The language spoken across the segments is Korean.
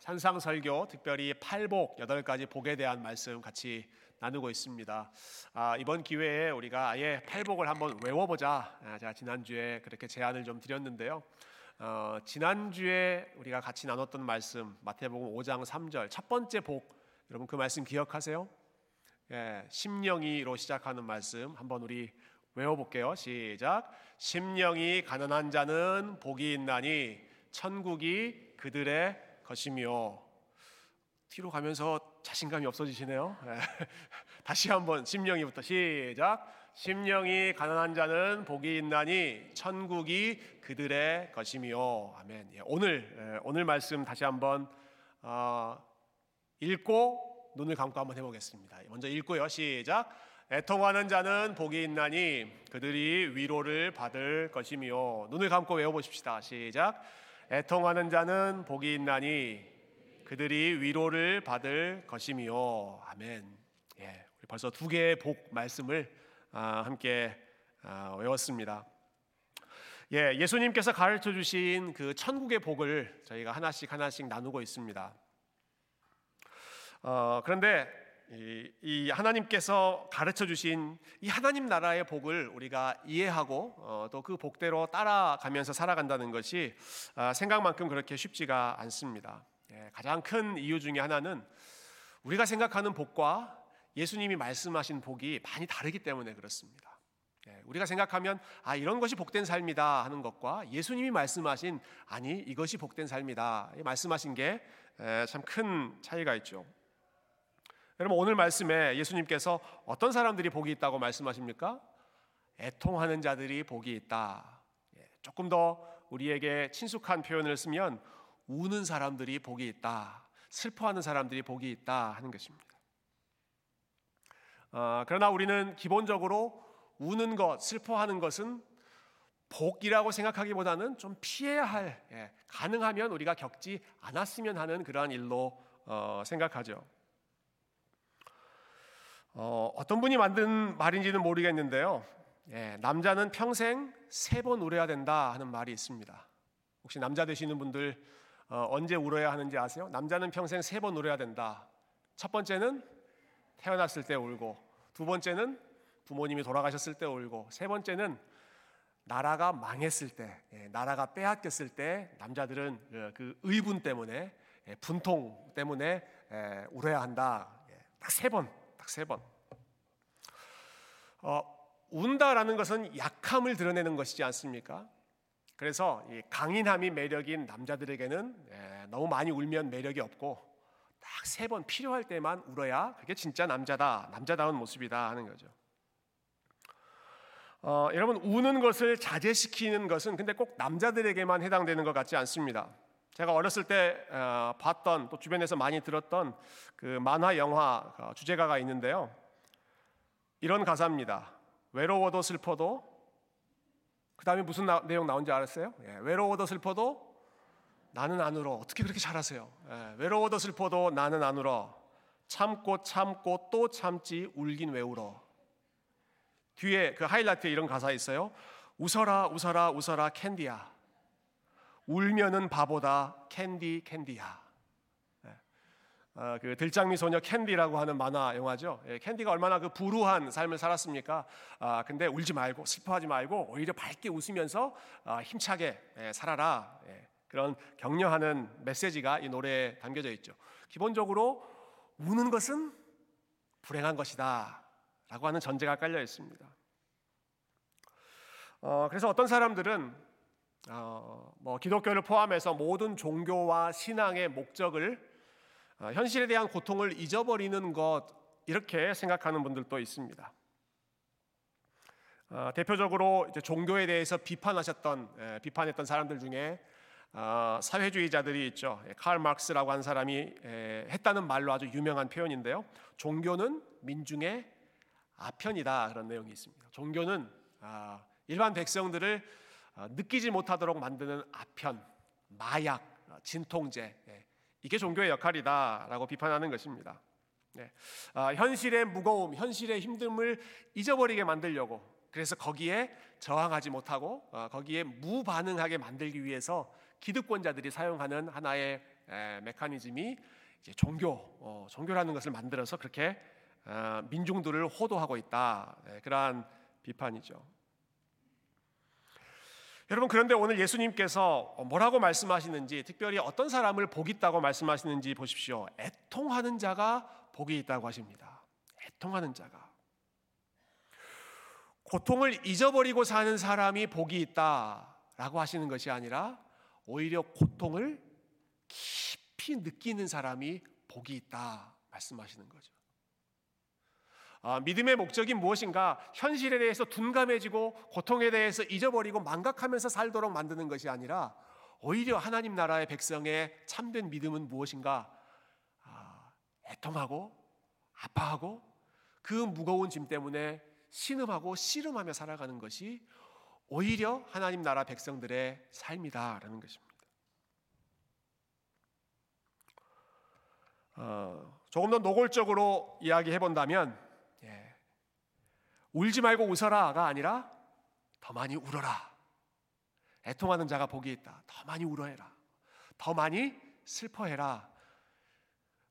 산상설교 특별히 팔복 여덟 가지 복에 대한 말씀 같이 나누고 있습니다. 아, 이번 기회에 우리가 아예 팔복을 한번 외워보자. 아, 제가 지난 주에 그렇게 제안을 좀 드렸는데요. 어, 지난 주에 우리가 같이 나눴던 말씀 마태복음 5장 3절 첫 번째 복 여러분 그 말씀 기억하세요? 예, 심령이로 시작하는 말씀 한번 우리 외워볼게요. 시작. 심령이 가난한 자는 복이 있나니 천국이 그들의 것이며 뒤로 가면서 자신감이 없어지시네요. 예. 다시 한번 심령이부터 시작. 심령이 가난한 자는 복이 있나니 천국이 그들의 것이며 아멘. 예, 오늘 예, 오늘 말씀 다시 한번 어, 읽고 눈을 감고 한번 해보겠습니다. 먼저 읽고요. 시작. 애통하는 자는 복이 있나니 그들이 위로를 받을 것이며 눈을 감고 외워보십시다. 시작. 애통하는 자는 복이 있나니 그들이 위로를 받을 것이며 아멘. 예, 벌써 두 개의 복 말씀을 아, 함께 아, 외웠습니다. 예, 예수님께서 가르쳐 주신 그 천국의 복을 저희가 하나씩 하나씩 나누고 있습니다. 어, 그런데 이, 이, 하나님께서 가르쳐 주신 이 하나님 나라의 복을 우리가 이해하고 어, 또그 복대로 따라가면서 살아간다는 것이 아, 생각만큼 그렇게 쉽지가 않습니다. 예, 가장 큰 이유 중에 하나는 우리가 생각하는 복과 예수님이 말씀하신 복이 많이 다르기 때문에 그렇습니다. 예, 우리가 생각하면 아 이런 것이 복된 삶이다 하는 것과 예수님이 말씀하신 아니 이것이 복된 삶이다 말씀하신 게 참큰 차이가 있죠. 여러분 오늘 말씀에 예수님께서 어떤 사람들이 복이 있다고 말씀하십니까? 애통하는 자들이 복이 있다. 예, 조금 더 우리에게 친숙한 표현을 쓰면 우는 사람들이 복이 있다. 슬퍼하는 사람들이 복이 있다 하는 것입니다. 어, 그러나 우리는 기본적으로 우는 것, 슬퍼하는 것은 복이라고 생각하기보다는 좀 피해야 할, 예, 가능하면 우리가 겪지 않았으면 하는 그러한 일로 어, 생각하죠. 어, 어떤 분이 만든 말인지는 모르겠는데요. 예, 남자는 평생 세 번 울어야 된다 하는 말이 있습니다. 혹시 남자 되시는 분들 어, 언제 울어야 하는지 아세요? 남자는 평생 세 번 울어야 된다. 첫 번째는 태어났을 때 울고, 두 번째는 부모님이 돌아가셨을 때 울고, 세 번째는 나라가 망했을 때, 예, 나라가 빼앗겼을 때 남자들은 그, 그 의분 때문에 예, 분통 때문에 예, 울어야 한다. 예, 딱세 번. 세 번. 어, 운다라는 것은 약함을 드러내는 것이지 않습니까? 그래서 강인함이 매력인 남자들에게는 예, 너무 많이 울면 매력이 없고 딱 세 번 필요할 때만 울어야 그게 진짜 남자다, 남자다운 모습이다 하는 거죠. 어, 여러분 우는 것을 자제시키는 것은 근데 꼭 남자들에게만 해당되는 것 같지 않습니다. 제가 어렸을 때 어, 봤던 또 주변에서 많이 들었던 그 만화 영화 어, 주제가가 있는데요. 이런 가사입니다. 외로워도 슬퍼도 그 다음에 무슨 나, 내용 나온지 알았어요? 예, 외로워도 슬퍼도 나는 안 울어. 어떻게 그렇게 잘하세요? 예, 외로워도 슬퍼도 나는 안 울어. 참고 참고 또 참지 울긴 왜 울어. 뒤에 그 하이라이트에 이런 가사 있어요. 웃어라 웃어라 웃어라 캔디야. 울면은 바보다 캔디 캔디야. 네. 어, 그 들장미 소녀 캔디라고 하는 만화 영화죠. 예, 캔디가 얼마나 그 불우한 삶을 살았습니까? 아, 근데 울지 말고 슬퍼하지 말고 오히려 밝게 웃으면서 아, 힘차게 예, 살아라. 예, 그런 격려하는 메시지가 이 노래에 담겨져 있죠. 기본적으로 우는 것은 불행한 것이다라고 하는 전제가 깔려 있습니다. 어, 그래서 어떤 사람들은 어, 뭐 기독교를 포함해서 모든 종교와 신앙의 목적을 어, 현실에 대한 고통을 잊어버리는 것 이렇게 생각하는 분들도 있습니다. 어, 대표적으로 이제 종교에 대해서 비판하셨던 예, 비판했던 사람들 중에 어, 사회주의자들이 있죠. 예, 칼 마크스라고 한 사람이 예, 했다는 말로 아주 유명한 표현인데요. 종교는 민중의 아편이다 그런 내용이 있습니다. 종교는 아, 일반 백성들을 어, 느끼지 못하도록 만드는 아편, 마약, 어, 진통제 예, 이게 종교의 역할이다라고 비판하는 것입니다. 네. 아, 현실의 무거움, 현실의 힘듦을 잊어버리게 만들려고 그래서 거기에 저항하지 못하고 어, 거기에 무반응하게 만들기 위해서 기득권자들이 사용하는 하나의 에, 메커니즘이 종교, 어, 종교라는 것을 만들어서 그렇게 어, 민중들을 호도하고 있다. 네, 그러한 비판이죠. 여러분 그런데 오늘 예수님께서 뭐라고 말씀하시는지 특별히 어떤 사람을 복이 있다고 말씀하시는지 보십시오. 애통하는 자가 복이 있다고 하십니다. 애통하는 자가 고통을 잊어버리고 사는 사람이 복이 있다라고 하시는 것이 아니라 오히려 고통을 깊이 느끼는 사람이 복이 있다 말씀하시는 거죠. 아, 믿음의 목적이 무엇인가? 현실에 대해서 둔감해지고 고통에 대해서 잊어버리고 망각하면서 살도록 만드는 것이 아니라 오히려 하나님 나라의 백성의 참된 믿음은 무엇인가? 아, 애통하고 아파하고 그 무거운 짐 때문에 신음하고 씨름하며 살아가는 것이 오히려 하나님 나라 백성들의 삶이다라는 것입니다. 어, 조금 더 노골적으로 이야기해 본다면 예, 울지 말고 웃어라가 아니라 더 많이 울어라. 애통하는 자가 복이 있다. 더 많이 울어해라. 더 많이 슬퍼해라.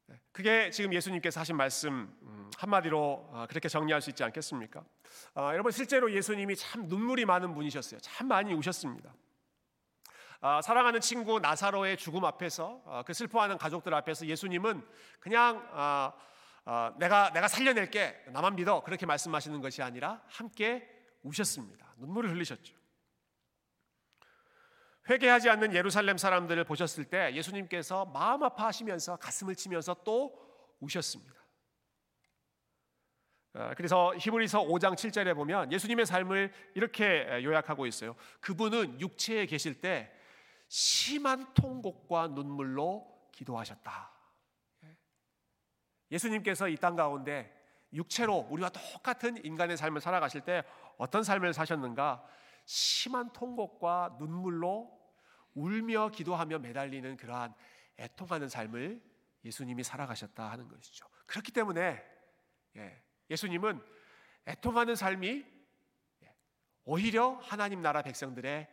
네, 그게 지금 예수님께서 하신 말씀 음, 한마디로 어, 그렇게 정리할 수 있지 않겠습니까? 어, 여러분 실제로 예수님이 참 눈물이 많은 분이셨어요. 참 많이 우셨습니다. 어, 사랑하는 친구 나사로의 죽음 앞에서 어, 그 슬퍼하는 가족들 앞에서 예수님은 그냥 어, 어, 내가 내가 살려낼게 나만 믿어 그렇게 말씀하시는 것이 아니라 함께 우셨습니다. 눈물을 흘리셨죠. 회개하지 않는 예루살렘 사람들을 보셨을 때 예수님께서 마음 아파하시면서 가슴을 치면서 또 우셨습니다. 어, 그래서 히브리서 5장 7절에 보면 예수님의 삶을 이렇게 요약하고 있어요. 그분은 육체에 계실 때 심한 통곡과 눈물로 기도하셨다. 예수님께서 이 땅 가운데 육체로 우리와 똑같은 인간의 삶을 살아가실 때 어떤 삶을 사셨는가? 심한 통곡과 눈물로 울며 기도하며 매달리는 그러한 애통하는 삶을 예수님이 살아가셨다 하는 것이죠. 그렇기 때문에 예, 수님은 애통하는 삶이 예, 오히려 하나님 나라 백성들의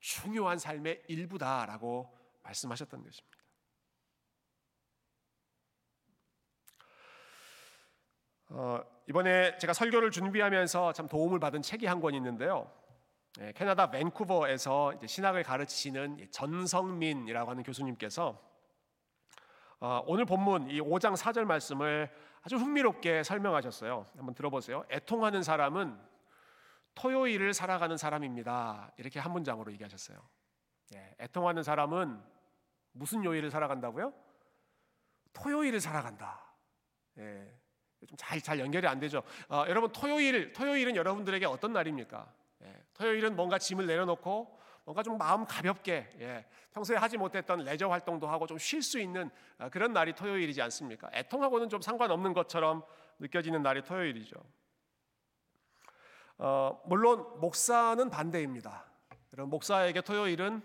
중요한 삶의 일부다라고 말씀하셨던 것입니다. 어, 이번에 제가 설교를 준비하면서 참 도움을 받은 책이 한 권 있는데요. 네, 캐나다 밴쿠버에서 신학을 가르치시는 전성민이라고 하는 교수님께서 어, 오늘 본문 이 5장 4절 말씀을 아주 흥미롭게 설명하셨어요. 한번 들어보세요. 애통하는 사람은 토요일을 살아가는 사람입니다. 이렇게 한 문장으로 얘기하셨어요. 예, 애통하는 사람은 무슨 요일을 살아간다고요? 토요일을 살아간다. 예, 좀잘 잘 연결이 안 되죠. 어, 여러분 토요일 토요일은 여러분들에게 어떤 날입니까? 예, 토요일은 뭔가 짐을 내려놓고 뭔가 좀 마음 가볍게 예, 평소에 하지 못했던 레저 활동도 하고 좀 쉴 수 있는 어, 그런 날이 토요일이지 않습니까? 애통하고는 좀 상관없는 것처럼 느껴지는 날이 토요일이죠. 어, 물론 목사는 반대입니다. 여러분 목사에게 토요일은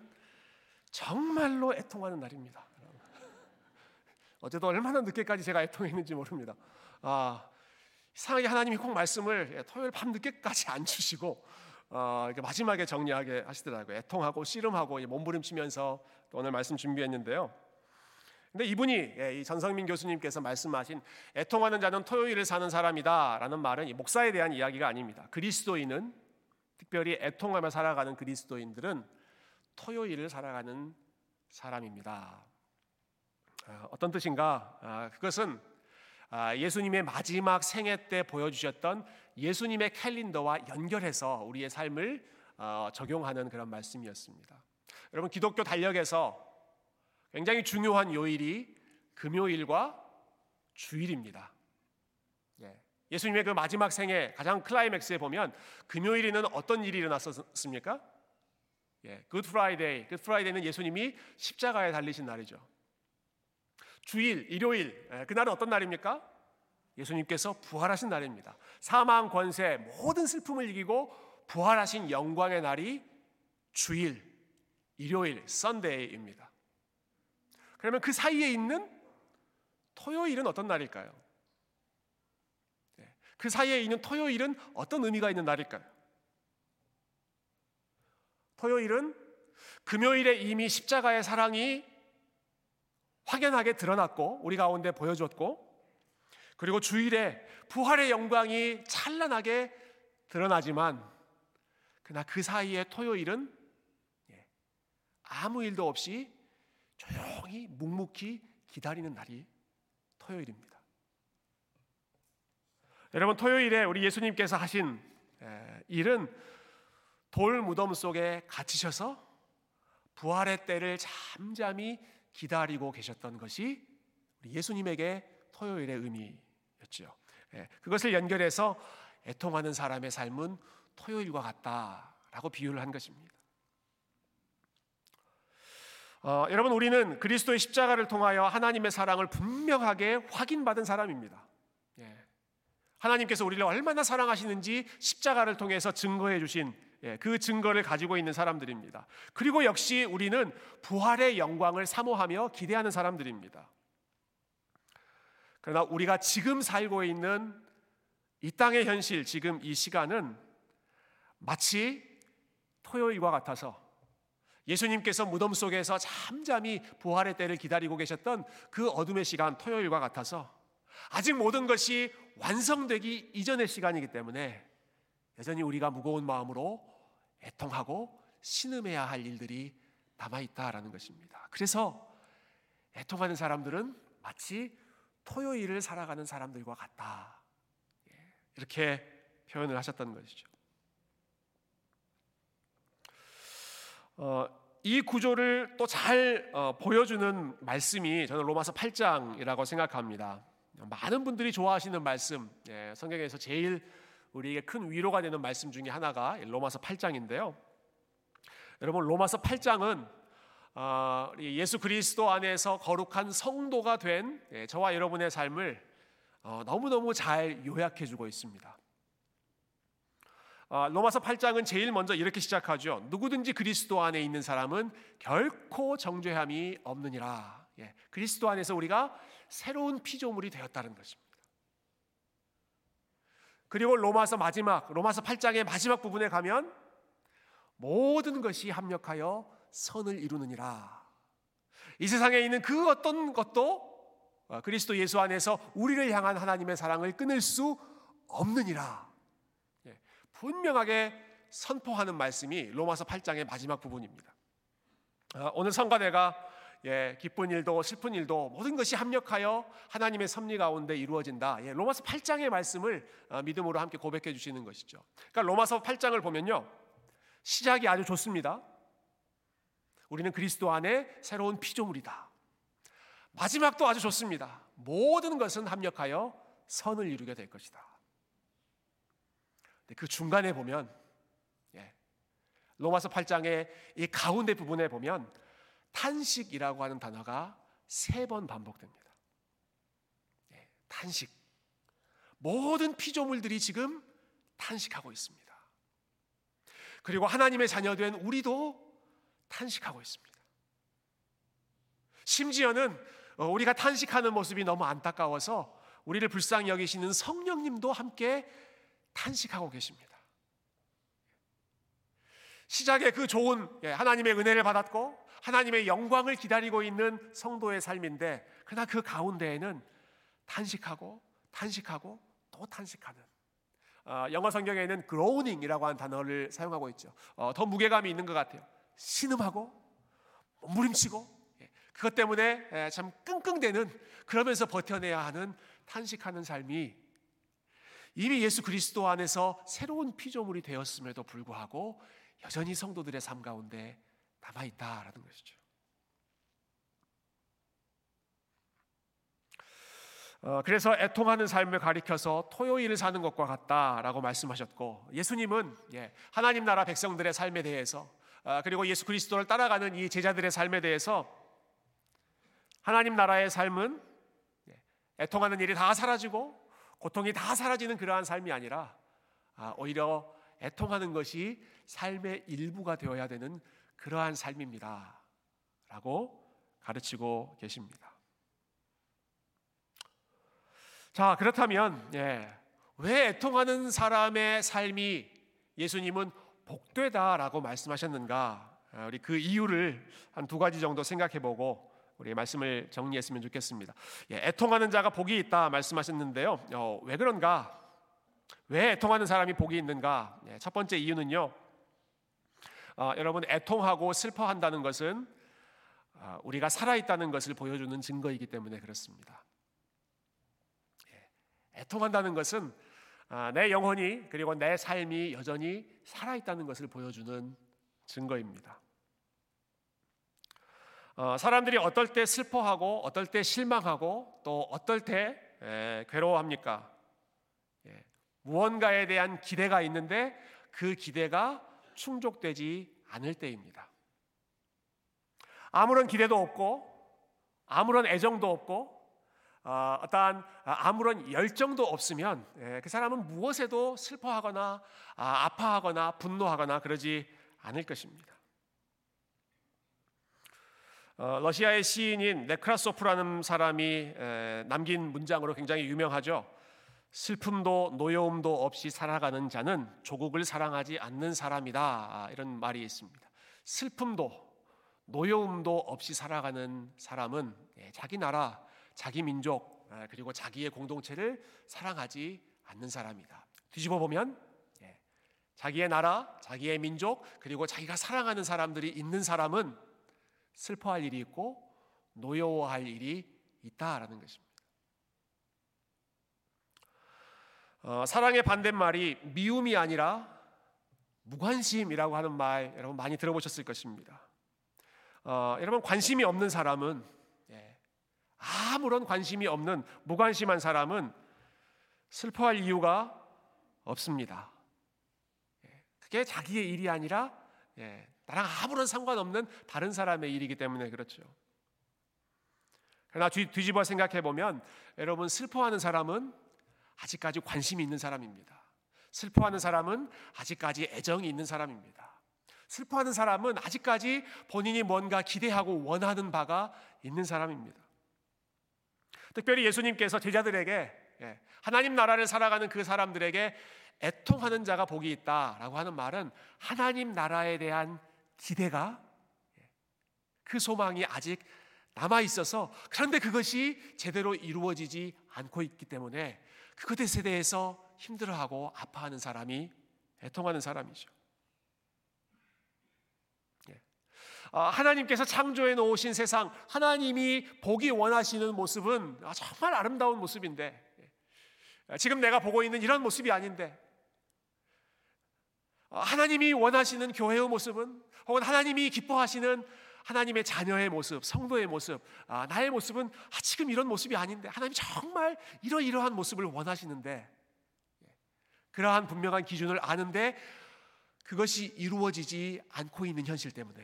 정말로 애통하는 날입니다. 어제도 얼마나 늦게까지 제가 애통했는지 모릅니다. 아, 이상하게 하나님이 꼭 말씀을 예, 토요일 밤 늦게까지 안 주시고 어, 마지막에 정리하게 하시더라고요. 애통하고 씨름하고 몸부림치면서 오늘 말씀 준비했는데요. 근데 이분이 예, 이 전성민 교수님께서 말씀하신 애통하는 자는 토요일을 사는 사람이다라는 말은 이 목사에 대한 이야기가 아닙니다. 그리스도인은 특별히 애통하며 살아가는 그리스도인들은 토요일을 살아가는 사람입니다. 아, 어떤 뜻인가? 아, 그것은 아, 예수님의 마지막 생애 때 보여주셨던 예수님의 캘린더와 연결해서 우리의 삶을 어, 적용하는 그런 말씀이었습니다. 여러분 기독교 달력에서 굉장히 중요한 요일이 금요일과 주일입니다. 예. 예수님의 그 마지막 생애 가장 클라이맥스에 보면 금요일에는 어떤 일이 일어났었습니까? 예, Good Friday. Good Friday는 예수님이 십자가에 달리신 날이죠. 주일, 일요일, 예, 그날은 어떤 날입니까? 예수님께서 부활하신 날입니다. 사망, 권세, 모든 슬픔을 이기고 부활하신 영광의 날이 주일, 일요일, 썬데이입니다. 그러면 그 사이에 있는 토요일은 어떤 날일까요? 네. 그 사이에 있는 토요일은 어떤 의미가 있는 날일까요? 토요일은 금요일에 이미 십자가의 사랑이 확연하게 드러났고 우리 가운데 보여줬고 그리고 주일에 부활의 영광이 찬란하게 드러나지만 그러나 그 사이에 토요일은 예, 아무 일도 없이 조용히 묵묵히 기다리는 날이 토요일입니다. 여러분 토요일에 우리 예수님께서 하신 일은 돌 무덤 속에 갇히셔서 부활의 때를 잠잠히 기다리고 계셨던 것이 우리 예수님에게 토요일의 의미였죠. 그것을 연결해서 애통하는 사람의 삶은 토요일과 같다라고 비유를 한 것입니다. 어, 여러분 우리는 그리스도의 십자가를 통하여 하나님의 사랑을 분명하게 확인받은 사람입니다. 예. 하나님께서 우리를 얼마나 사랑하시는지 십자가를 통해서 증거해 주신 예, 그 증거를 가지고 있는 사람들입니다. 그리고 역시 우리는 부활의 영광을 사모하며 기대하는 사람들입니다. 그러나 우리가 지금 살고 있는 이 땅의 현실, 지금 이 시간은 마치 토요일과 같아서 예수님께서 무덤 속에서 잠잠히 부활의 때를 기다리고 계셨던 그 어둠의 시간, 토요일과 같아서 아직 모든 것이 완성되기 이전의 시간이기 때문에 여전히 우리가 무거운 마음으로 애통하고 신음해야 할 일들이 남아 있다라는 것입니다. 그래서 애통하는 사람들은 마치 토요일을 살아가는 사람들과 같다. 예, 이렇게 표현을 하셨던 것이죠. 어, 이 구조를 또잘 어, 보여주는 말씀이 저는 로마서 8장이라고 생각합니다. 많은 분들이 좋아하시는 말씀, 예, 성경에서 제일 우리에게 큰 위로가 되는 말씀 중에 하나가 로마서 8장인데요. 여러분 로마서 8장은 어, 예수 그리스도 안에서 거룩한 성도가 된 예, 저와 여러분의 삶을 어, 너무너무 잘 요약해 주고 있습니다. 어, 로마서 8장은 제일 먼저 이렇게 시작하죠. 누구든지 그리스도 안에 있는 사람은 결코 정죄함이 없느니라. 예, 그리스도 안에서 우리가 새로운 피조물이 되었다는 것입니다. 그리고 로마서 마지막 로마서 8장의 마지막 부분에 가면 모든 것이 합력하여 선을 이루느니라. 이 세상에 있는 그 어떤 것도 어, 그리스도 예수 안에서 우리를 향한 하나님의 사랑을 끊을 수 없느니라. 예, 분명하게 선포하는 말씀이 로마서 8장의 마지막 부분입니다. 어, 오늘 성가대가 예, 기쁜 일도 슬픈 일도 모든 것이 합력하여 하나님의 섭리 가운데 이루어진다. 예, 로마서 8장의 말씀을 어, 믿음으로 함께 고백해 주시는 것이죠. 그러니까 로마서 8장을 보면요. 시작이 아주 좋습니다. 우리는 그리스도 안에 새로운 피조물이다. 마지막도 아주 좋습니다. 모든 것은 합력하여 선을 이루게 될 것이다. 그 중간에 보면 예, 로마서 8장의 이 가운데 부분에 보면 탄식이라고 하는 단어가 세 번 반복됩니다. 네, 탄식. 모든 피조물들이 지금 탄식하고 있습니다. 그리고 하나님의 자녀된 우리도 탄식하고 있습니다. 심지어는 어, 우리가 탄식하는 모습이 너무 안타까워서 우리를 불쌍히 여기시는 성령님도 함께 탄식하고 계십니다. 시작에 그 좋은 예, 하나님의 은혜를 받았고 하나님의 영광을 기다리고 있는 성도의 삶인데 그러나 그 가운데에는 탄식하고 탄식하고 또 탄식하는 어, 영어 성경에는 groaning이라고 하는 단어를 사용하고 있죠. 어, 더 무게감이 있는 것 같아요. 신음하고 몸부림치고 예, 그것 때문에 예, 참 끙끙대는 그러면서 버텨내야 하는 탄식하는 삶이 이미 예수 그리스도 안에서 새로운 피조물이 되었음에도 불구하고 여전히 성도들의 삶 가운데 남아 있다라는 것이죠. 어, 그래서 애통하는 삶을 가리켜서 토요일을 사는 것과 같다라고 말씀하셨고 예수님은 예, 하나님 나라 백성들의 삶에 대해서 어, 그리고 예수 그리스도를 따라가는 이 제자들의 삶에 대해서 하나님 나라의 삶은 예, 애통하는 일이 다 사라지고 고통이 다 사라지는 그러한 삶이 아니라 아, 오히려 애통하는 것이 삶의 일부가 되어야 되는 그러한 삶입니다. 라고 가르치고 계십니다. 자, 그렇다면, 예, 왜 애통하는 사람의 삶이 예수님은 복되다라고 말씀하셨는가? 아, 우리 그 이유를 한 두 가지 정도 생각해 보고 우리 말씀을 정리했으면 좋겠습니다. 예, 애통하는 자가 복이 있다 말씀하셨는데요. 어, 왜 그런가? 왜 애통하는 사람이 복이 있는가? 예, 첫 번째 이유는요. 어, 여러분 애통하고 슬퍼한다는 것은 어, 우리가 살아 있다는 것을 보여주는 증거이기 때문에 그렇습니다. 예, 애통한다는 것은 아, 내 영혼이 그리고 내 삶이 여전히 살아 있다는 것을 보여주는 증거입니다. 어, 사람들이 어떨 때 슬퍼하고 어떨 때 실망하고 또 어떨 때 에, 괴로워합니까? 예, 무언가에 대한 기대가 있는데 그 기대가 충족되지 않을 때입니다. 아무런 기대도 없고 아무런 애정도 없고 어, 어떠한 아무런 열정도 없으면 예, 그 사람은 무엇에도 슬퍼하거나 아, 아파하거나 분노하거나 그러지 않을 것입니다. 어, 러시아의 시인인 네크라소프라는 사람이 남긴 문장으로 굉장히 유명하죠. 슬픔도 노여움도 없이 살아가는 자는 조국을 사랑하지 않는 사람이다. 아, 이런 말이 있습니다. 슬픔도 노여움도 없이 살아가는 사람은 예, 자기 나라, 자기 민족 아, 그리고 자기의 공동체를 사랑하지 않는 사람이다. 뒤집어 보면 예, 자기의 나라, 자기의 민족 그리고 자기가 사랑하는 사람들이 있는 사람은 슬퍼할 일이 있고 노여워할 일이 있다라는 것입니다. 어, 사랑의 반대말이 미움이 아니라 무관심이라고 하는 말 여러분 많이 들어보셨을 것입니다. 어, 여러분 관심이 없는 사람은 예, 아무런 관심이 없는 무관심한 사람은 슬퍼할 이유가 없습니다. 예, 그게 자기의 일이 아니라 예, 나랑 아무런 상관없는 다른 사람의 일이기 때문에 그렇죠. 그러나 뒤, 뒤집어 생각해 보면 여러분 슬퍼하는 사람은 아직까지 관심이 있는 사람입니다. 슬퍼하는 사람은 아직까지 애정이 있는 사람입니다. 슬퍼하는 사람은 아직까지 본인이 뭔가 기대하고 원하는 바가 있는 사람입니다. 특별히 예수님께서 제자들에게 예, 하나님 나라를 살아가는 그 사람들에게 애통하는 자가 복이 있다라고 하는 말은 하나님 나라에 대한 기대가 그 소망이 아직 남아 있어서 그런데 그것이 제대로 이루어지지 않고 있기 때문에 그것에 대해서 힘들어하고 아파하는 사람이 애통하는 사람이죠. 예. 아, 하나님께서 창조해 놓으신 세상, 하나님이 보기 원하시는 모습은 아, 정말 아름다운 모습인데, 예. 지금 내가 보고 있는 이런 모습이 아닌데, 아, 하나님이 원하시는 교회의 모습은 혹은 하나님이 기뻐하시는 하나님의 자녀의 모습, 성도의 모습, 아, 나의 모습은 아, 지금 이런 모습이 아닌데 하나님이 정말 이러이러한 모습을 원하시는데 예, 그러한 분명한 기준을 아는데 그것이 이루어지지 않고 있는 현실 때문에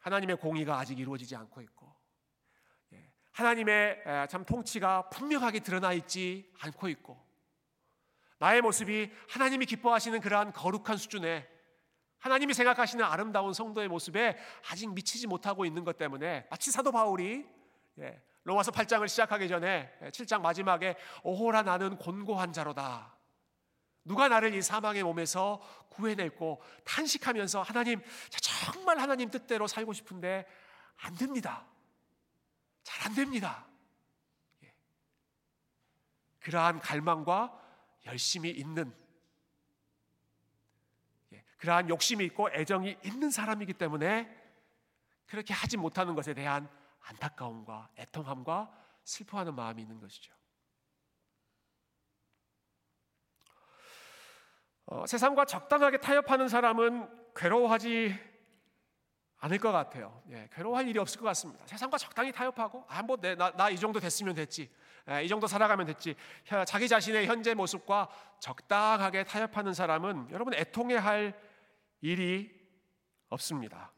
하나님의 공의가 아직 이루어지지 않고 있고 예, 하나님의 참 통치가 분명하게 드러나 있지 않고 있고 나의 모습이 하나님이 기뻐하시는 그러한 거룩한 수준의 하나님이 생각하시는 아름다운 성도의 모습에 아직 미치지 못하고 있는 것 때문에 마치 사도 바울이 예, 로마서 8장을 시작하기 전에 7장 예, 마지막에 오호라 나는 곤고한 자로다. 누가 나를 이 사망의 몸에서 구해낼고 탄식하면서 하나님 정말 하나님 뜻대로 살고 싶은데 안 됩니다. 잘 안 됩니다. 예. 그러한 갈망과 열심히 있는 그러한 욕심이 있고 애정이 있는 사람이기 때문에 그렇게 하지 못하는 것에 대한 안타까움과 애통함과 슬퍼하는 마음이 있는 것이죠. 어, 세상과 적당하게 타협하는 사람은 괴로워하지 않을 것 같아요. 예, 괴로워할 일이 없을 것 같습니다. 세상과 적당히 타협하고 아뭐나나 이 정도 됐으면 됐지. 예, 이 정도 살아가면 됐지. 자기 자신의 현재 모습과 적당하게 타협하는 사람은 여러분 애통해할 일이 없습니다.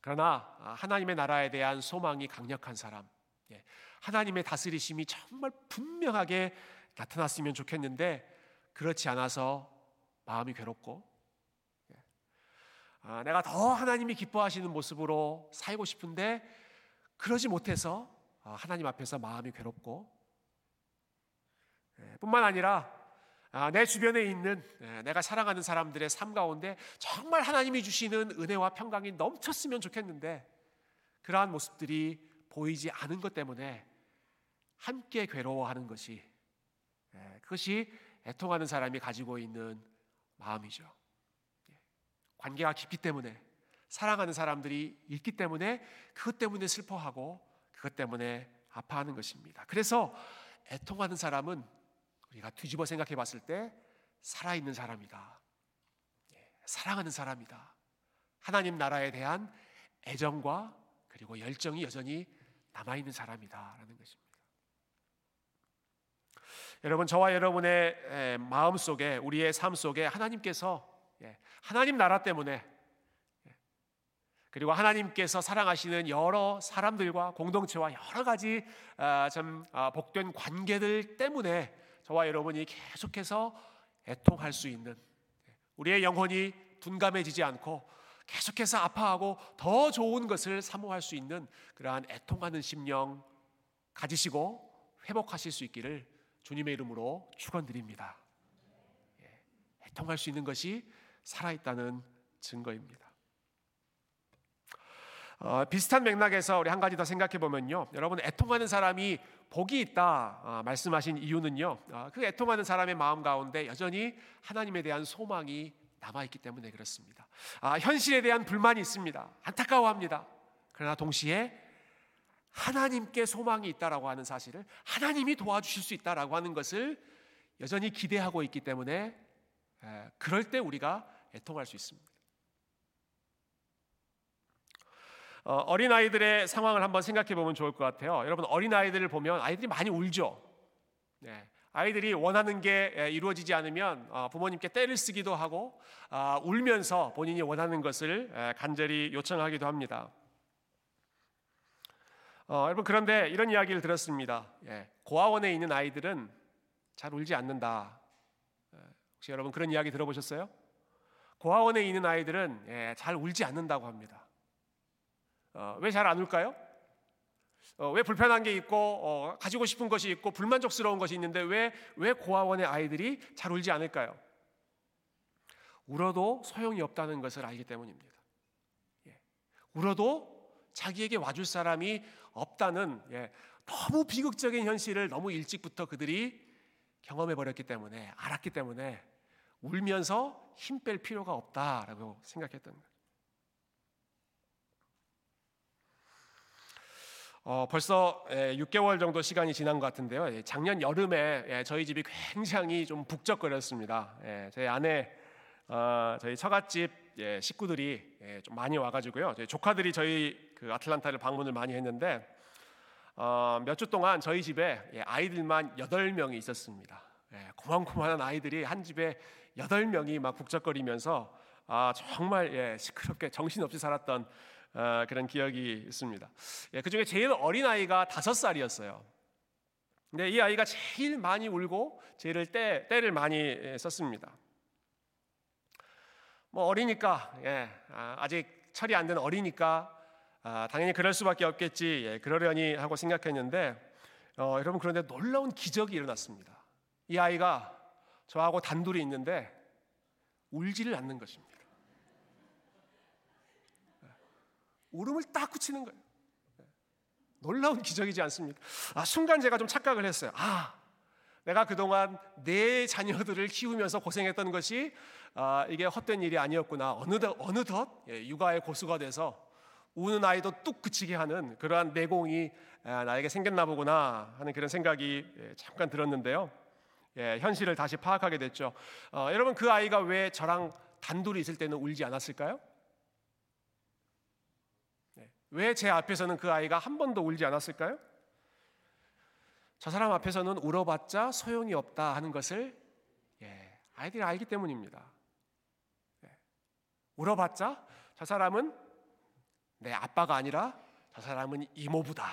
그러나 하나님의 나라에 대한 소망이 강력한 사람, 예, 하나님의 다스리심이 정말 분명하게 나타났으면 좋겠는데 그렇지 않아서 마음이 괴롭고 예, 아, 내가 더 하나님이 기뻐하시는 모습으로 살고 싶은데 그러지 못해서 아, 하나님 앞에서 마음이 괴롭고 예, 뿐만 아니라 아, 내 주변에 있는 예, 내가 사랑하는 사람들의 삶 가운데 정말 하나님이 주시는 은혜와 평강이 넘쳤으면 좋겠는데 그러한 모습들이 보이지 않은 것 때문에 함께 괴로워하는 것이 예, 그것이 애통하는 사람이 가지고 있는 마음이죠. 예, 관계가 깊기 때문에 사랑하는 사람들이 있기 때문에 그것 때문에 슬퍼하고 그것 때문에 아파하는 것입니다. 그래서 애통하는 사람은 우리가 뒤집어 생각해 봤을 때 살아있는 사람이다. 예, 사랑하는 사람이다. 하나님 나라에 대한 애정과 그리고 열정이 여전히 남아있는 사람이다라는 것입니다. 여러분 저와 여러분의 마음 속에 우리의 삶 속에 하나님께서 예, 하나님 나라 때문에 예, 그리고 하나님께서 사랑하시는 여러 사람들과 공동체와 여러 가지 아, 참 아, 복된 관계들 때문에 저와 여러분이 계속해서 애통할 수 있는 예, 우리의 영혼이 둔감해지지 않고 계속해서 아파하고 더 좋은 것을 사모할 수 있는 그러한 애통하는 심령 가지시고 회복하실 수 있기를 주님의 이름으로 축원드립니다. 예, 애통할 수 있는 것이 살아있다는 증거입니다. 어, 비슷한 맥락에서 우리 한 가지 더 생각해 보면요, 여러분 애통하는 사람이 복이 있다 어, 말씀하신 이유는요, 어, 그 애통하는 사람의 마음 가운데 여전히 하나님에 대한 소망이 남아 있기 때문에 그렇습니다. 아, 현실에 대한 불만이 있습니다. 안타까워합니다. 그러나 동시에 하나님께 소망이 있다라고 하는 사실을 하나님이 도와주실 수 있다라고 하는 것을 여전히 기대하고 있기 때문에 에, 그럴 때 우리가 애통할 수 있습니다. 어, 어린 아이들의 상황을 한번 생각해 보면 좋을 것 같아요. 여러분 어린 아이들을 보면 아이들이 많이 울죠. 네. 아이들이 원하는 게 이루어지지 않으면 어, 부모님께 때를 쓰기도 하고 아, 울면서 본인이 원하는 것을 간절히 요청하기도 합니다. 어, 여러분 그런데 이런 이야기를 들었습니다. 예, 고아원에 있는 아이들은 잘 울지 않는다. 예, 혹시 여러분 그런 이야기 들어보셨어요? 고아원에 있는 아이들은 예, 잘 울지 않는다고 합니다. 어, 왜잘 안 울까요? 어, 왜 불편한 게 있고 어, 가지고 싶은 것이 있고 불만족스러운 것이 있는데 왜 왜 고아원의 아이들이 잘 울지 않을까요? 울어도 소용이 없다는 것을 알기 때문입니다. 예. 울어도 자기에게 와줄 사람이 없다는 예, 너무 비극적인 현실을 너무 일찍부터 그들이 경험해 버렸기 때문에 알았기 때문에 울면서 힘 뺄 필요가 없다라고 생각했던 거예요. 어, 벌써 6개월 정도 시간이 지난 것 같은데요. 예, 작년 여름에 예, 저희 집이 굉장히 좀 북적거렸습니다. 예, 저희 아내, 어, 저희 처갓집 식구들이 좀 많이 와가지고요. 조카들이 저희 그 아틀란타를 방문을 많이 했는데 어, 몇주 동안 저희 집에 아이들만 8명이 있었습니다. 고만고만한 아이들이 한 집에 8명이 막 북적거리면서 아, 정말 시끄럽게 정신없이 살았던 어, 그런 기억이 있습니다. 예, 그 중에 제일 어린 아이가 다섯 살이었어요. 근데 이 아이가 제일 많이 울고 제일 때 때를 많이 예, 썼습니다. 뭐 어리니까 예, 아, 직 철이 안 된 어리니까 아, 당연히 그럴 수밖에 없겠지 예, 그러려니 하고 생각했는데 어, 여러분 그런데 놀라운 기적이 일어났습니다. 이 아이가 저하고 단둘이 있는데 울지를 않는 것입니다. 울음을 딱 그치는 거예요. 놀라운 기적이지 않습니까? 아, 순간 제가 좀 착각을 했어요. 아, 내가 그동안 내 자녀들을 키우면서 고생했던 것이 아, 이게 헛된 일이 아니었구나. 어느덧, 어느덧 예, 육아의 고수가 돼서 우는 아이도 뚝 그치게 하는 그러한 내공이 아, 나에게 생겼나 보구나 하는 그런 생각이 예, 잠깐 들었는데요. 예, 현실을 다시 파악하게 됐죠. 어, 여러분 그 아이가 왜 저랑 단둘이 있을 때는 울지 않았을까요? 왜 제 앞에서는 그 아이가 한 번도 울지 않았을까요? 저 사람 앞에서는 울어봤자 소용이 없다 하는 것을 예, 아이들이 알기 때문입니다. 예, 울어봤자 저 사람은 내 아빠가 아니라 저 사람은 이모부다.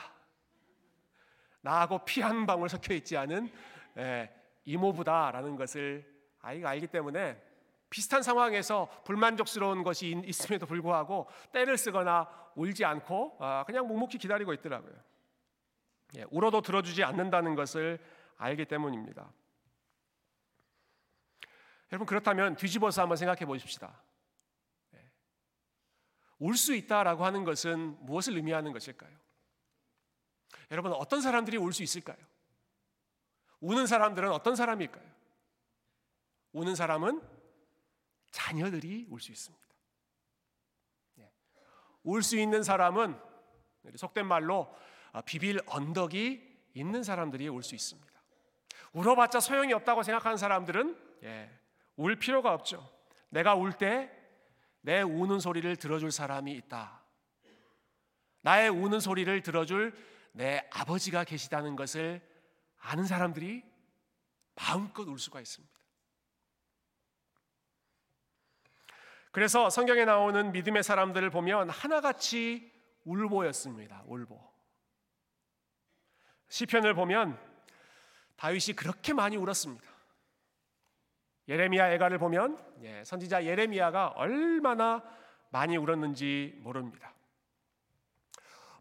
나하고 피 한 방울 섞여 있지 않은 예, 이모부다라는 것을 아이가 알기 때문에 비슷한 상황에서 불만족스러운 것이 있음에도 불구하고 때를 쓰거나 울지 않고 아, 그냥 묵묵히 기다리고 있더라고요. 예, 울어도 들어주지 않는다는 것을 알기 때문입니다. 여러분 그렇다면 뒤집어서 한번 생각해 보십시다. 예. 울수 있다라고 하는 것은 무엇을 의미하는 것일까요? 여러분 어떤 사람들이 울 수 있을까요? 우는 사람들은 어떤 사람일까요? 우는 사람은 자녀들이 울수 있습니다. 예. 울수 있는 사람은 속된 말로 아, 비빌 언덕이 있는 사람들이 울수 있습니다. 울어봤자 소용이 없다고 생각하는 사람들은 예, 울 필요가 없죠. 내가 울 때 내 우는 소리를 들어줄 사람이 있다. 나의 우는 소리를 들어줄 내 아버지가 계시다는 것을 아는 사람들이 마음껏 울 수가 있습니다. 그래서 성경에 나오는 믿음의 사람들을 보면 하나같이 울보였습니다. 울보. 시편을 보면 다윗이 그렇게 많이 울었습니다. 예레미야 애가를 보면 예, 선지자 예레미야가 얼마나 많이 울었는지 모릅니다.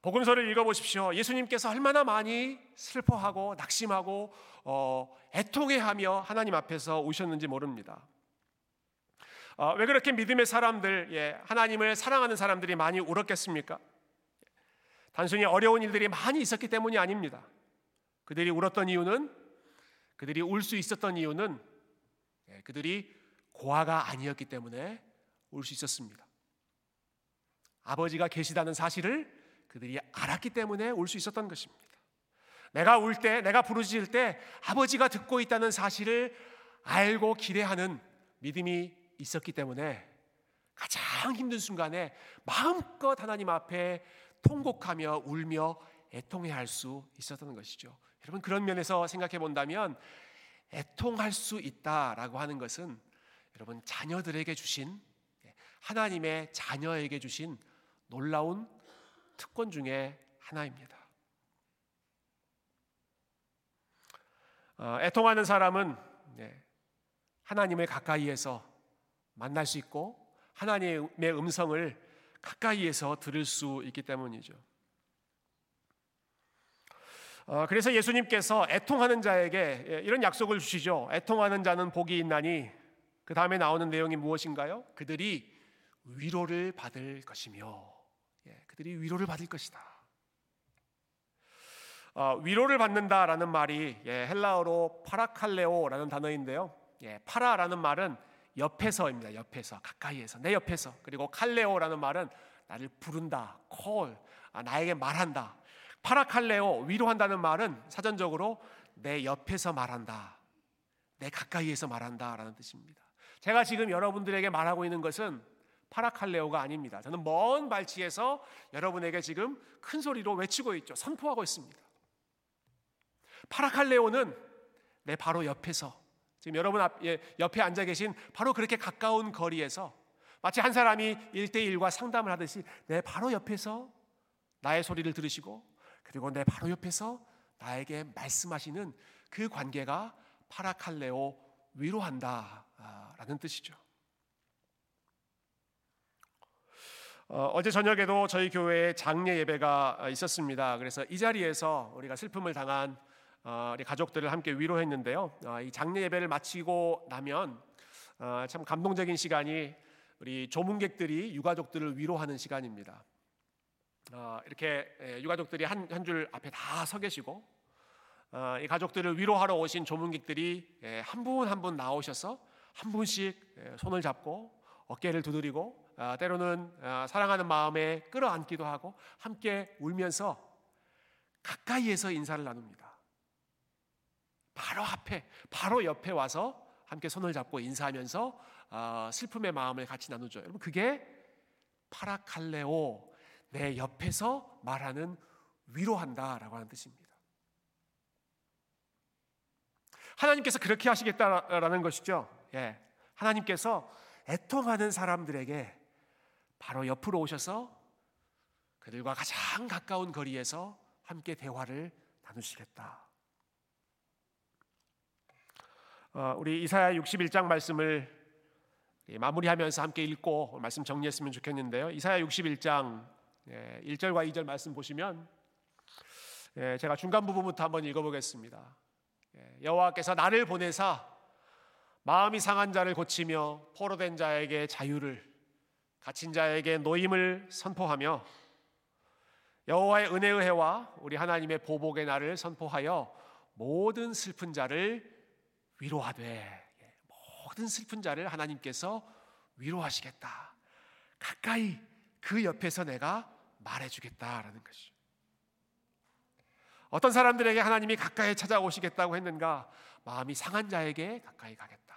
복음서를 읽어보십시오. 예수님께서 얼마나 많이 슬퍼하고 낙심하고 어, 애통해하며 하나님 앞에서 오셨는지 모릅니다. 어, 왜 그렇게 믿음의 사람들, 예, 하나님을 사랑하는 사람들이 많이 울었겠습니까? 단순히 어려운 일들이 많이 있었기 때문이 아닙니다. 그들이 울었던 이유는 그들이 울 수 있었던 이유는 예, 그들이 고아가 아니었기 때문에 울 수 있었습니다. 아버지가 계시다는 사실을 그들이 알았기 때문에 울 수 있었던 것입니다. 내가 울 때, 내가 부르짖을 때 아버지가 듣고 있다는 사실을 알고 기대하는 믿음이 있었기 때문에 가장 힘든 순간에 마음껏 하나님 앞에 통곡하며 울며 애통해 할수 있었던 것이죠. 여러분 그런 면에서 생각해 본다면 애통할 수 있다라고 하는 것은 여러분 자녀들에게 주신 하나님의 자녀에게 주신 놀라운 특권 중에 하나입니다. 어, 애통하는 사람은 하나님을 가까이에서 만날 수 있고 하나님의 음성을 가까이에서 들을 수 있기 때문이죠. 어, 그래서 예수님께서 애통하는 자에게 예, 이런 약속을 주시죠. 애통하는 자는 복이 있나니 그 다음에 나오는 내용이 무엇인가요? 그들이 위로를 받을 것이며 예, 그들이 위로를 받을 것이다. 어, 위로를 받는다라는 말이 예, 헬라어로 파라칼레오라는 단어인데요. 예, 파라라는 말은 옆에서입니다. 옆에서 가까이에서 내 옆에서 그리고 칼레오라는 말은 나를 부른다, 콜, 아, 나에게 말한다. 파라칼레오 위로한다는 말은 사전적으로 내 옆에서 말한다. 내 가까이에서 말한다라는 뜻입니다. 제가 지금 여러분들에게 말하고 있는 것은 파라칼레오가 아닙니다. 저는 먼 발치에서 여러분에게 지금 큰 소리로 외치고 있죠. 선포하고 있습니다. 파라칼레오는 내 바로 옆에서 지금 여러분 앞, 예, 옆에 앉아 계신 바로 그렇게 가까운 거리에서 마치 한 사람이 일대일과 상담을 하듯이 내 바로 옆에서 나의 소리를 들으시고 그리고 내 바로 옆에서 나에게 말씀하시는 그 관계가 파라칼레오 위로한다라는 뜻이죠. 어, 제 저녁에도 저희 교회에 장례 예배가 있었습니다. 그래서 이 자리에서 우리가 슬픔을 당한 어, 우리 가족들을 함께 위로했는데요. 어, 이 장례 예배를 마치고 나면 어, 참 감동적인 시간이 우리 조문객들이 유가족들을 위로하는 시간입니다. 어, 이렇게 예, 유가족들이 한 한 줄 앞에 다 서 계시고 어, 이 가족들을 위로하러 오신 조문객들이 예, 한분 한 분 나오셔서 한 분씩 예, 손을 잡고 어깨를 두드리고 아, 때로는 아, 사랑하는 마음에 끌어안기도 하고 함께 울면서 가까이에서 인사를 나눕니다. 바로 앞에, 바로 옆에 와서 함께 손을 잡고 인사하면서 아, 슬픔의 마음을 같이 나누죠. 여러분 그게 파라칼레오 내 옆에서 말하는 위로한다 라고 하는 뜻입니다. 하나님께서 그렇게 하시겠다라는 것이죠. 예. 하나님께서 애통하는 사람들에게 바로 옆으로 오셔서 그들과 가장 가까운 거리에서 함께 대화를 나누시겠다. 어, 우리 이사야 61장 말씀을 마무리하면서 함께 읽고 말씀 정리했으면 좋겠는데요. 이사야 61장 1절과 예, 2절 말씀 보시면 예, 제가 중간 부분부터 한번 읽어보겠습니다. 예, 여호와께서 나를 보내사 마음이 상한 자를 고치며 포로된 자에게 자유를 갇힌 자에게 노임을 선포하며 여호와의 은혜의 해와 우리 하나님의 보복의 날을 선포하여 모든 슬픈 자를 위로하되 예, 모든 슬픈 자를 하나님께서 위로하시겠다. 가까이 그 옆에서 내가 말해주겠다라는 것이죠. 어떤 사람들에게 하나님이 가까이 찾아오시겠다고 했는가? 마음이 상한 자에게 가까이 가겠다.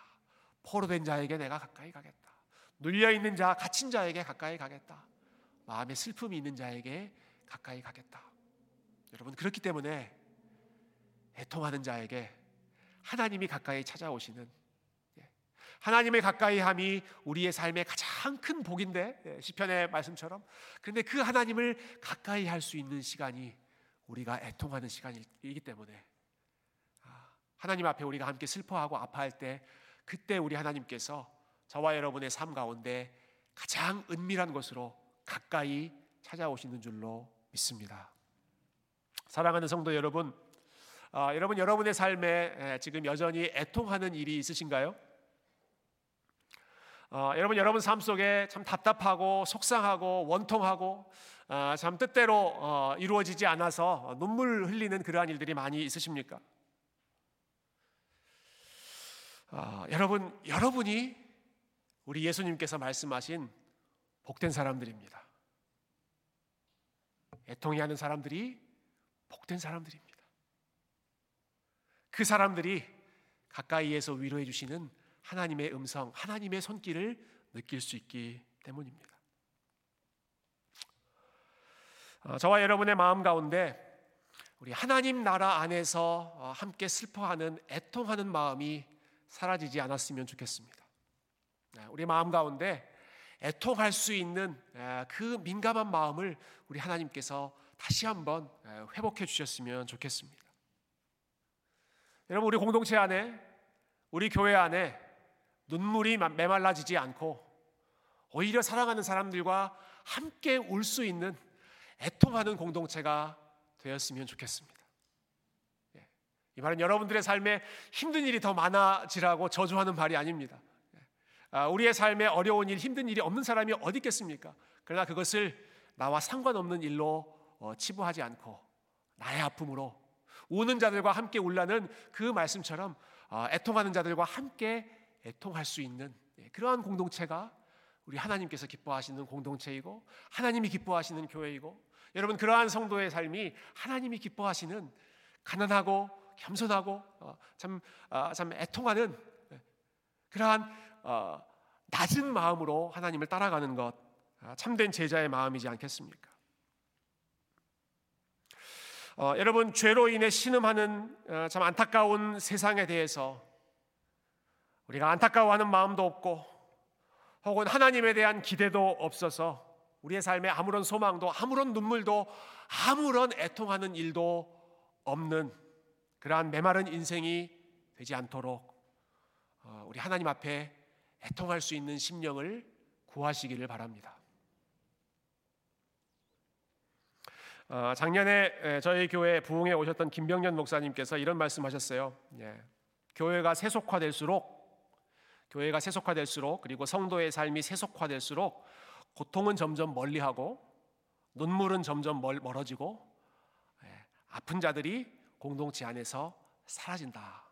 포로된 자에게 내가 가까이 가겠다. 눌려 있는 자, 갇힌 자에게 가까이 가겠다. 마음에 슬픔이 있는 자에게 가까이 가겠다. 여러분 그렇기 때문에 애통하는 자에게 하나님이 가까이 찾아오시는 예, 하나님의 가까이함이 우리의 삶의 가장 큰 복인데 예, 시편의 말씀처럼 그런데 그 하나님을 가까이 할 수 있는 시간이 우리가 애통하는 시간이기 때문에 아, 하나님 앞에 우리가 함께 슬퍼하고 아파할 때 그때 우리 하나님께서 저와 여러분의 삶 가운데 가장 은밀한 곳으로 가까이 찾아오시는 줄로 믿습니다. 사랑하는 성도 여러분, 아, 여러분 여러분의 삶에 지금 여전히 애통하는 일이 있으신가요? 어, 여러분 여러분 삶 속에 참 답답하고 속상하고 원통하고 어, 참 뜻대로 어, 이루어지지 않아서 눈물 흘리는 그러한 일들이 많이 있으십니까? 여러분 여러분이 우리 예수님께서 말씀하신 복된 사람들입니다. 애통해 하는 사람들이 복된 사람들입니다. 그 사람들이 가까이에서 위로해 주시는 하나님의 음성, 하나님의 손길을 느낄 수 있기 때문입니다. 어, 저와 여러분의 마음 가운데 우리 하나님 나라 안에서 어, 함께 슬퍼하는 애통하는 마음이 사라지지 않았으면 좋겠습니다. 네, 우리 마음 가운데 애통할 수 있는 그 민감한 마음을 우리 하나님께서 다시 한번 회복해 주셨으면 좋겠습니다. 여러분 우리 공동체 안에 우리 교회 안에 눈물이 메말라지지 않고 오히려 사랑하는 사람들과 함께 울 수 있는 애통하는 공동체가 되었으면 좋겠습니다. 예, 이 말은 여러분들의 삶에 힘든 일이 더 많아지라고 저주하는 말이 아닙니다. 아, 우리의 삶에 어려운 일, 힘든 일이 없는 사람이 어디 있겠습니까? 그러나 그것을 나와 상관없는 일로 어, 치부하지 않고 나의 아픔으로 우는 자들과 함께 울라는 그 말씀처럼 어, 애통하는 자들과 함께 애통할 수 있는 예, 그러한 공동체가 우리 하나님께서 기뻐하시는 공동체이고 하나님이 기뻐하시는 교회이고 여러분 그러한 성도의 삶이 하나님이 기뻐하시는 가난하고 겸손하고 어, 참, 참 애통하는 예, 그러한 어, 낮은 마음으로 하나님을 따라가는 것 아, 참된 제자의 마음이지 않겠습니까? 어, 여러분 죄로 인해 신음하는 어, 참 안타까운 세상에 대해서 우리가 안타까워하는 마음도 없고 혹은 하나님에 대한 기대도 없어서 우리의 삶에 아무런 소망도 아무런 눈물도 아무런 애통하는 일도 없는 그러한 메마른 인생이 되지 않도록 어, 우리 하나님 앞에 애통할 수 있는 심령을 구하시기를 바랍니다. 어, 작년에 저희 교회 부흥에 오셨던 김병년 목사님께서 이런 말씀하셨어요. 예, 교회가 세속화될수록 교회가 세속화될수록 그리고 성도의 삶이 세속화될수록 고통은 점점 멀리하고 눈물은 점점 멀, 멀어지고 예, 아픈 자들이 공동체 안에서 사라진다.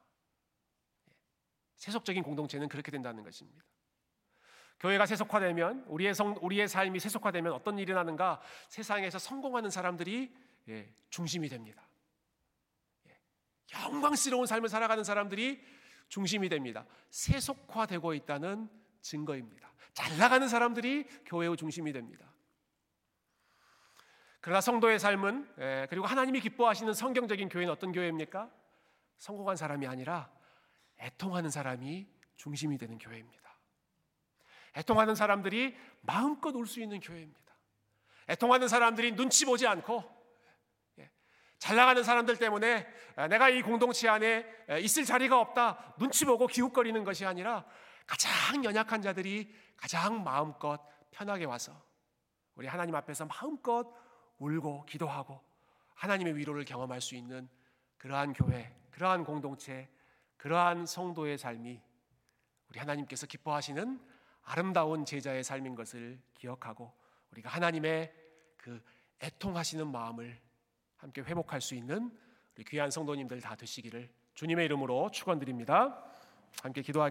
세속적인 공동체는 그렇게 된다는 것입니다. 교회가 세속화되면 우리의 성, 우리의 삶이 세속화되면 어떤 일이 나는가? 세상에서 성공하는 사람들이 예, 중심이 됩니다. 예, 영광스러운 삶을 살아가는 사람들이 중심이 됩니다. 세속화되고 있다는 증거입니다. 잘 나가는 사람들이 교회의 중심이 됩니다. 그러나 성도의 삶은 예, 그리고 하나님이 기뻐하시는 성경적인 교회는 어떤 교회입니까? 성공한 사람이 아니라 애통하는 사람이 중심이 되는 교회입니다. 애통하는 사람들이 마음껏 울수 있는 교회입니다. 애통하는 사람들이 눈치 보지 않고 예, 잘 나가는 사람들 때문에 아, 내가 이 공동체 안에 있을 자리가 없다 눈치 보고 기웃거리는 것이 아니라 가장 연약한 자들이 가장 마음껏 편하게 와서 우리 하나님 앞에서 마음껏 울고 기도하고 하나님의 위로를 경험할 수 있는 그러한 교회, 그러한 공동체, 그러한 성도의 삶이 우리 하나님께서 기뻐하시는 아름다운 제자의 삶인 것을 기억하고 우리가 하나님의 그 애통하시는 마음을 함께 회복할 수 있는 우리 귀한 성도님들 다 되시기를 주님의 이름으로 축원드립니다. 함께 기도하겠습니다.